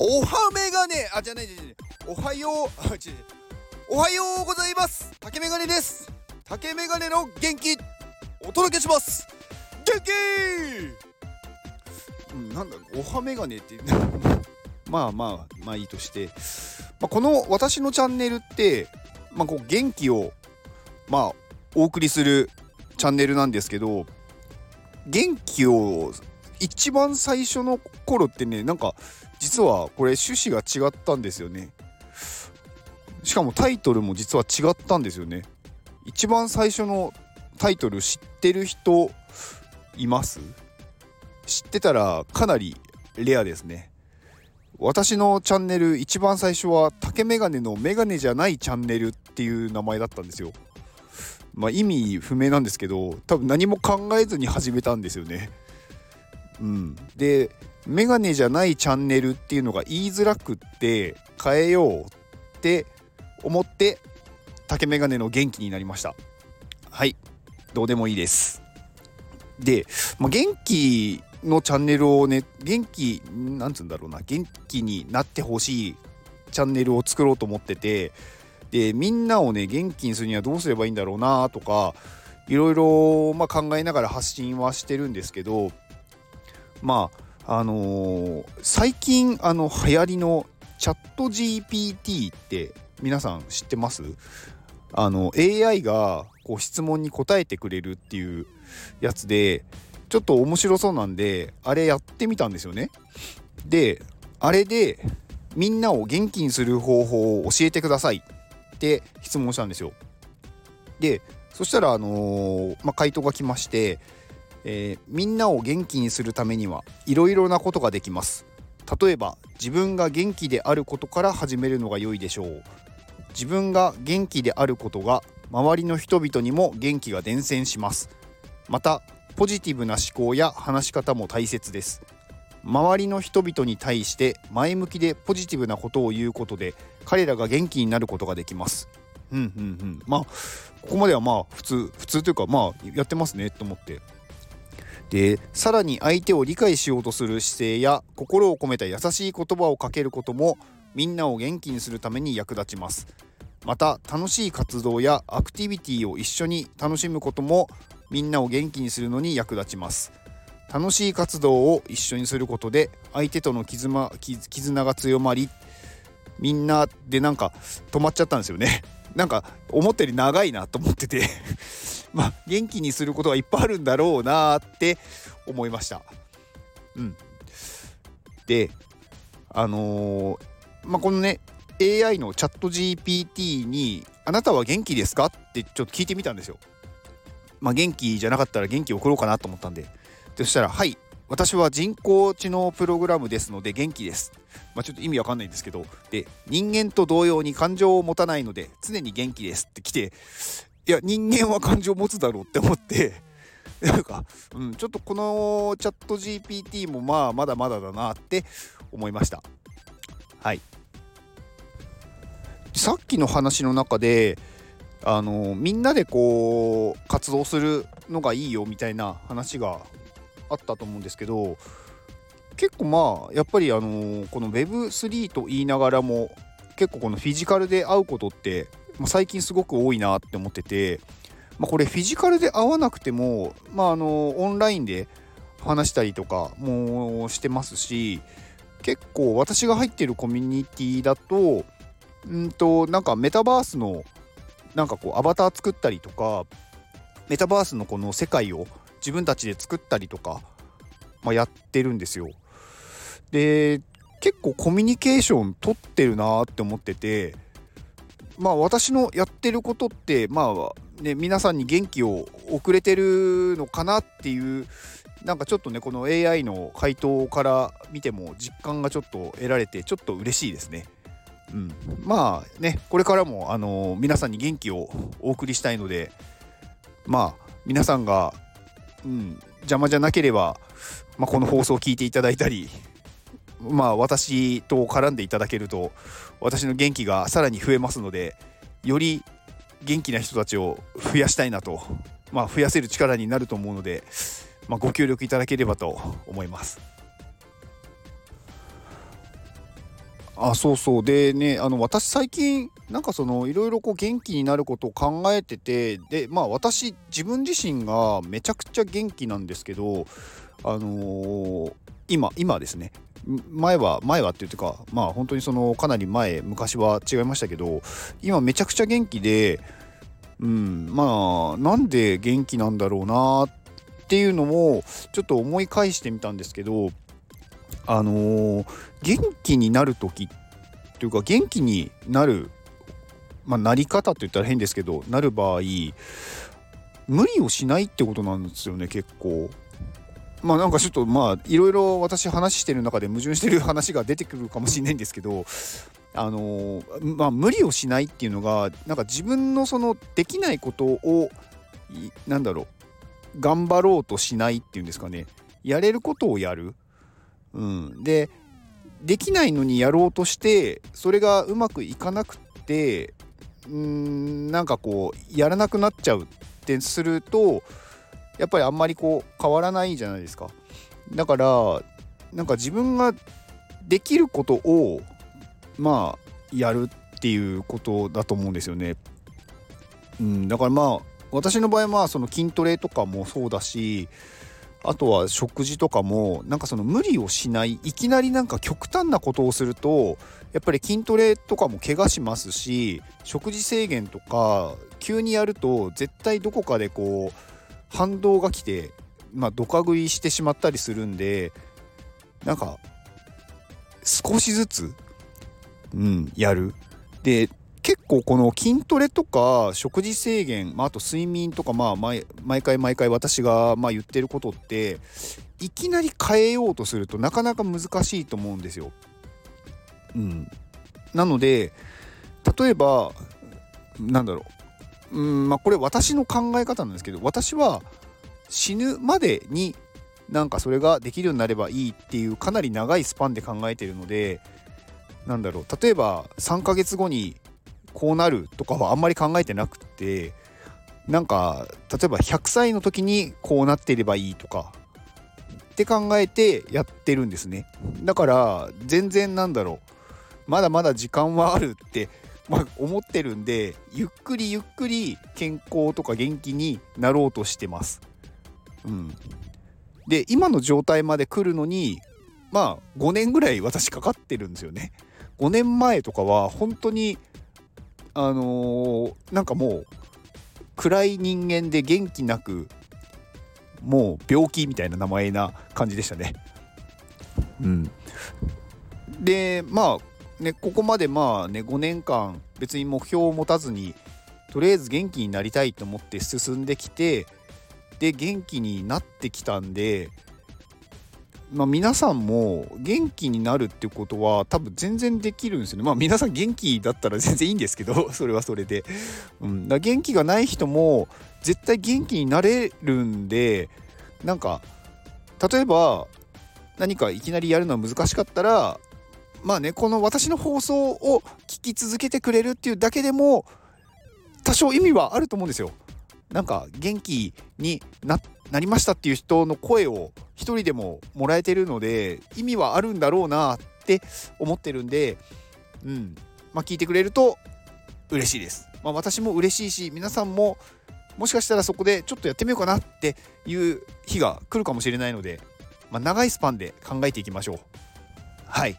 おはメガネ。あじゃないじゃないおはよう。あ違うおはようございます。竹メガネです。竹メガネの元気。お届けします。元気。うんなんだおはメガネって。まあまあまあいいとして、まあ、この私のチャンネルってまあこう元気をまあお送りするチャンネルなんですけど元気を一番最初の頃ってねなんか実はこれ趣旨が違ったんですよね。しかもタイトルも実は違ったんですよね。一番最初のタイトル知ってる人います？知ってたらかなりレアですね。私のチャンネル一番最初は竹メガネのメガネじゃないチャンネルっていう名前だったんですよ。まあ意味不明なんですけど多分何も考えずに始めたんですよね。うん、でメガネじゃないチャンネルっていうのが言いづらくって変えようって思って竹メガネの元気になりました。はい。どうでもいいです。で、まあ、元気のチャンネルをね元気なんつうんだろうな。元気になってほしいチャンネルを作ろうと思っててでみんなをね元気にするにはどうすればいいんだろうなとかいろいろ、考えながら発信はしてるんですけどまああのー、最近あの流行りのチャット GPT って皆さん知ってます？あの AI がこう質問に答えてくれるっていうやつでちょっと面白そうなんであれやってみたんですよね。であれでみんなを元気にする方法を教えてくださいって質問したんですよ。でそしたらあのー、まあ、回答が来ましてえー、みんなを元気にするためにはいろいろなことができます。例えば自分が元気であることから始めるのが良いでしょう。自分が元気であることが周りの人々にも元気が伝染します。またポジティブな思考や話し方も大切です。周りの人々に対して前向きでポジティブなことを言うことで彼らが元気になることができます。うんうんうん。まあここまではまあ普通普通というかまあやってますねと思って。でさらに相手を理解しようとする姿勢や心を込めた優しい言葉をかけることもみんなを元気にするために役立ちます。また楽しい活動やアクティビティを一緒に楽しむこともみんなを元気にするのに役立ちます。楽しい活動を一緒にすることで相手との絆絆が強まりみんなでなんか止まっちゃったんですよね。なんか思ったより長いなと思ってて。まあ、元気にすることはいっぱいあるんだろうなって思いました。うん、であのー、まあ、このね AI のチャット GPT に「あなたは元気ですか?」ってちょっと聞いてみたんですよ。まあ、元気じゃなかったら元気送ろうかなと思ったんででそしたら「はい私は人工知能プログラムですので元気です」まあ、ちょっと意味わかんないんですけどで人間と同様に感情を持たないので常に元気ですって来ていや人間は感情を持つだろうって思って なんか、うん、ちょっとこのチャット GPT もまあまだまだだなって思いました。はい。さっきの話の中であのみんなでこう活動するのがいいよみたいな話があったと思うんですけど結構まあやっぱりあのこの Web3 と言いながらも結構このフィジカルで会うことってまあ、最近すごく多いなって思ってて、まあ、これフィジカルで会わなくても、まあ、あのオンラインで話したりとかもしてますし結構私が入ってるコミュニティだとうんとなんかメタバースのなんかこうアバター作ったりとかメタバースのこの世界を自分たちで作ったりとか、まあ、やってるんですよ。で結構コミュニケーション取ってるなって思っててまあ私のやってることってまあね皆さんに元気を送れてるのかなっていうなんかちょっとねこの AI の回答から見ても実感がちょっと得られてちょっと嬉しいですね。うん、まあねこれからもあの皆さんに元気をお送りしたいのでまあ皆さんが、うん、邪魔じゃなければ、まあ、この放送を聞いていただいたりまあ私と絡んでいただけると私の元気がさらに増えますのでより元気な人たちを増やしたいなと、まあ、増やせる力になると思うので、まあ、ご協力いただければと思います。あそうそうでねあの私最近なんかそのいろいろこう元気になることを考えててでまあ私自分自身がめちゃくちゃ元気なんですけどあのー、今今ですね前は前はっていうかまあ本当にそのかなり前昔は違いましたけど今めちゃくちゃ元気でうんまあなんで元気なんだろうなっていうのもちょっと思い返してみたんですけどあのー、元気になる時っていうか元気になるまあなり方って言ったら変ですけどなる場合無理をしないってことなんですよね結構。まあなんかちょっとまあいろいろ私話してる中で矛盾してる話が出てくるかもしれないんですけどあのまあ無理をしないっていうのがなんか自分のそのできないことをなんだろう頑張ろうとしないっていうんですかねやれることをやる。うん、でできないのにやろうとしてそれがうまくいかなくってうんなんかこうやらなくなっちゃうってするとやっぱりあんまりこう変わらないじゃないですかだからなんか自分ができることをまあやるっていうことだと思うんですよね。うん、だからまあ私の場合はその筋トレとかもそうだしあとは食事とかもなんかその無理をしないいきなりなんか極端なことをするとやっぱり筋トレとかも怪我しますし食事制限とか急にやると絶対どこかでこう反動が来て、まあ、ドカ食いしてしまったりするんでなんか少しずつ、うん、やる。で結構この筋トレとか食事制限、まあ、あと睡眠とか、まあ毎、毎回毎回私がまあ言ってることっていきなり変えようとするとなかなか難しいと思うんですよ。うん、なので例えばなんだろううんまあこれ私の考え方なんですけど私は死ぬまでになんかそれができるようになればいいっていうかなり長いスパンで考えてるのでなんだろう例えば3ヶ月後にこうなるとかはあんまり考えてなくてなんか例えば100歳の時にこうなっていればいいとかって考えてやってるんですね。だから全然なんだろうまだまだ時間はあるってまあ、思ってるんでゆっくりゆっくり健康とか元気になろうとしてます。うん、で今の状態まで来るのにまあ5年ぐらい私かかってるんですよね。5年前とかは本当にあのー、なんかもう暗い人間で元気なくもう病気みたいな名前な感じでしたね。うん、でまあね、ここまでまあね5年間別に目標を持たずにとりあえず元気になりたいと思って進んできてで元気になってきたんで、まあ、皆さんも元気になるってことは多分全然できるんですよね。まあ皆さん元気だったら 全然いいんですけどそれはそれで。うん、だ元気がない人も絶対元気になれるんでなんか例えば何かいきなりやるのは難しかったらまあねこの私の放送を聞き続けてくれるっていうだけでも多少意味はあると思うんですよ。なんか元気になりましたっていう人の声を一人でももらえてるので意味はあるんだろうなって思ってるんで、うんまあ、聞いてくれると嬉しいです。まあ、私も嬉しいし皆さんももしかしたらそこでちょっとやってみようかなっていう日が来るかもしれないので、まあ、長いスパンで考えていきましょう。はい